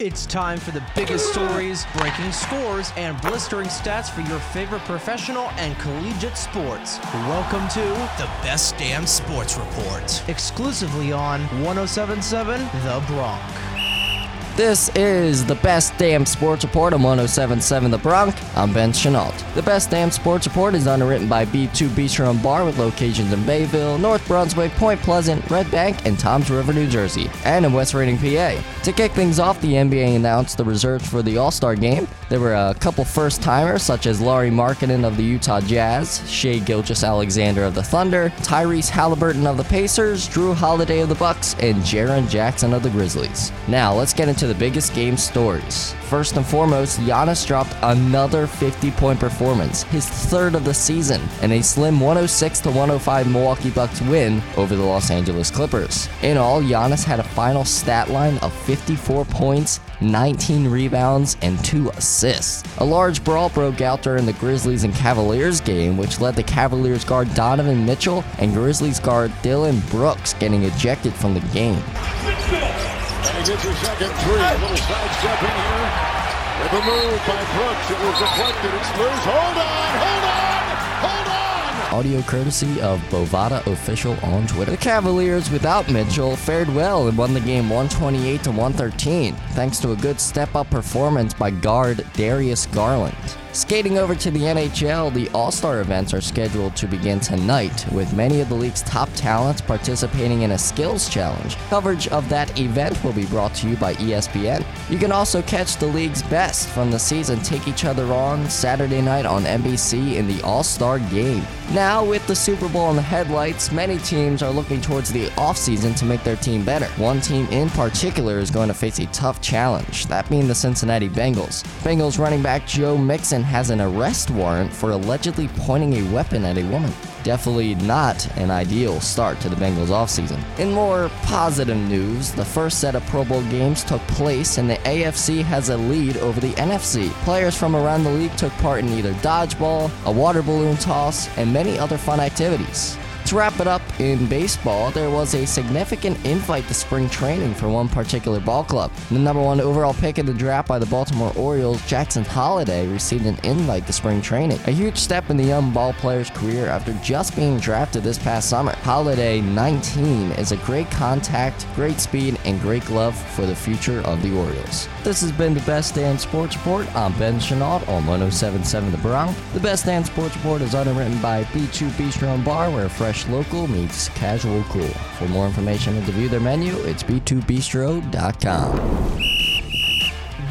It's time for the biggest stories, breaking scores, and blistering stats for your favorite professional and collegiate sports. Welcome to The Best Damn Sports Report. exclusively on 1077 The Bronx. This is the Best Damn Sports Report on 1077 The Bronx. I'm Ben Chenault. The Best Damn Sports Report is underwritten by B2 Bistro and Bar with locations in Bayville, North Brunswick, Point Pleasant, Red Bank, and Toms River, New Jersey, and in West Reading, PA. To kick things off, the NBA announced the reserves for the All Star game. There were a couple first timers, such as Lauri Markkanen of the Utah Jazz, Shai Gilgeous Alexander of the Thunder, Tyrese Haliburton of the Pacers, Jrue Holiday of the Bucks, and Jaren Jackson of the Grizzlies. Now, let's get into the biggest game stories. First and foremost, Giannis dropped another 50 point performance, his third of the season, and a slim 106 105 Milwaukee Bucks win over the Los Angeles Clippers. In all, Giannis had a final stat line of 54 points, 19 rebounds, and 2 assists. A large brawl broke out during the Grizzlies and Cavaliers game, which led the Cavaliers guard Donovan Mitchell and Grizzlies guard Dillon Brooks getting ejected from the game. And he gets a second three. A little sidestep in here. With a move by Brooks. It was deflected. It's loose. Hold on. Hold on. Audio courtesy of Bovada Official on Twitter. The Cavaliers, without Mitchell, fared well and won the game 128 to 113, thanks to a good step up performance by guard Darius Garland. Skating over to the NHL, the All Star events are scheduled to begin tonight, with many of the league's top talents participating in a skills challenge. Coverage of that event will be brought to you by ESPN. You can also catch the league's best from the season take each other on Saturday night on NBC in the All Star Game. Now, with the Super Bowl in the headlights, many teams are looking towards the offseason to make their team better. One team in particular is going to face a tough challenge, that being the Cincinnati Bengals. Bengals running back Joe Mixon has an arrest warrant for allegedly pointing a weapon at a woman. Definitely not an ideal start to the Bengals offseason. In more positive news, the first set of Pro Bowl games took place and the AFC has a lead over the NFC. Players from around the league took part in either dodgeball, a water balloon toss, and many other fun activities. To wrap it up in baseball, there was a significant invite to spring training for one particular ball club. The number one overall pick in the draft by the Baltimore Orioles, Jackson Holliday, received an invite to spring training. A huge step in the young ball player's career after just being drafted this past summer. Holliday, 19, is a great contact, great speed, and great glove for the future of the Orioles. This has been the Best Damn Sports Report. I'm Ben Chenault on 1077 The Bronx. The Best Damn Sports Report is underwritten by B2 Bistro and Bar, where local meets casual cool. For more information and to view their menu, it's b2bistro.com.